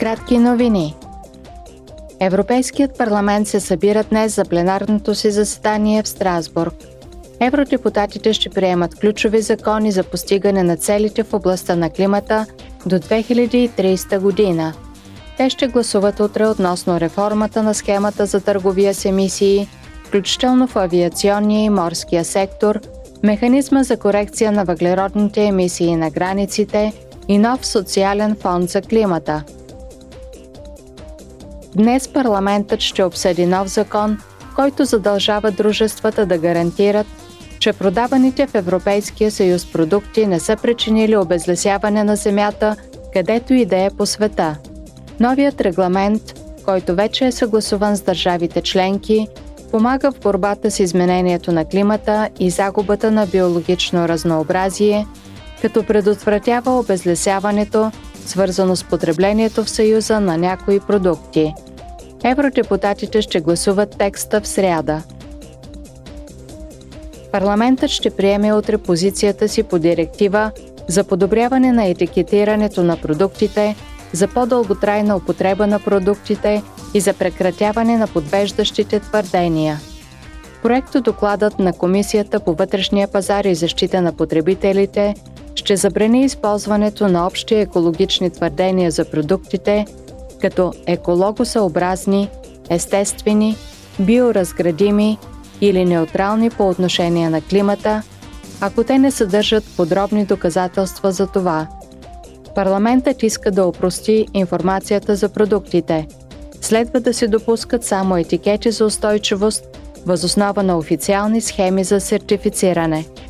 Кратки новини. Европейският парламент се събира днес за пленарното си заседание в Страсбург. Евродепутатите ще приемат ключови закони за постигане на целите в областта на климата до 2030 година. Те ще гласуват утре относно реформата на схемата за търговия с емисии, включително в авиационния и морския сектор, механизма за корекция на въглеродните емисии на границите и нов социален фонд за климата – Днес парламентът ще обсъди нов закон, който задължава дружествата да гарантират, че продаваните в Европейския съюз продукти не са причинили обезлесяване на земята, където и да е по света. Новият регламент, който вече е съгласуван с държавите членки, помага в борбата с изменението на климата и загубата на биологично разнообразие, като предотвратява обезлесяването, свързано с потреблението в Съюза на някои продукти – Евродепутатите ще гласуват текста в сряда. Парламентът ще приеме утре позицията си по директива за подобряване на етикетирането на продуктите, за по-дълготрайна употреба на продуктите и за прекратяване на подвеждащите твърдения. Проекто докладът на Комисията по вътрешния пазар и защита на потребителите ще забрани използването на общи екологични твърдения за продуктите – като екологосъобразни, естествени, биоразградими или неутрални по отношение на климата, ако те не съдържат подробни доказателства за това. Парламентът иска да опрости информацията за продуктите. Следва да се допускат само етикети за устойчивост, възоснова на официални схеми за сертифициране –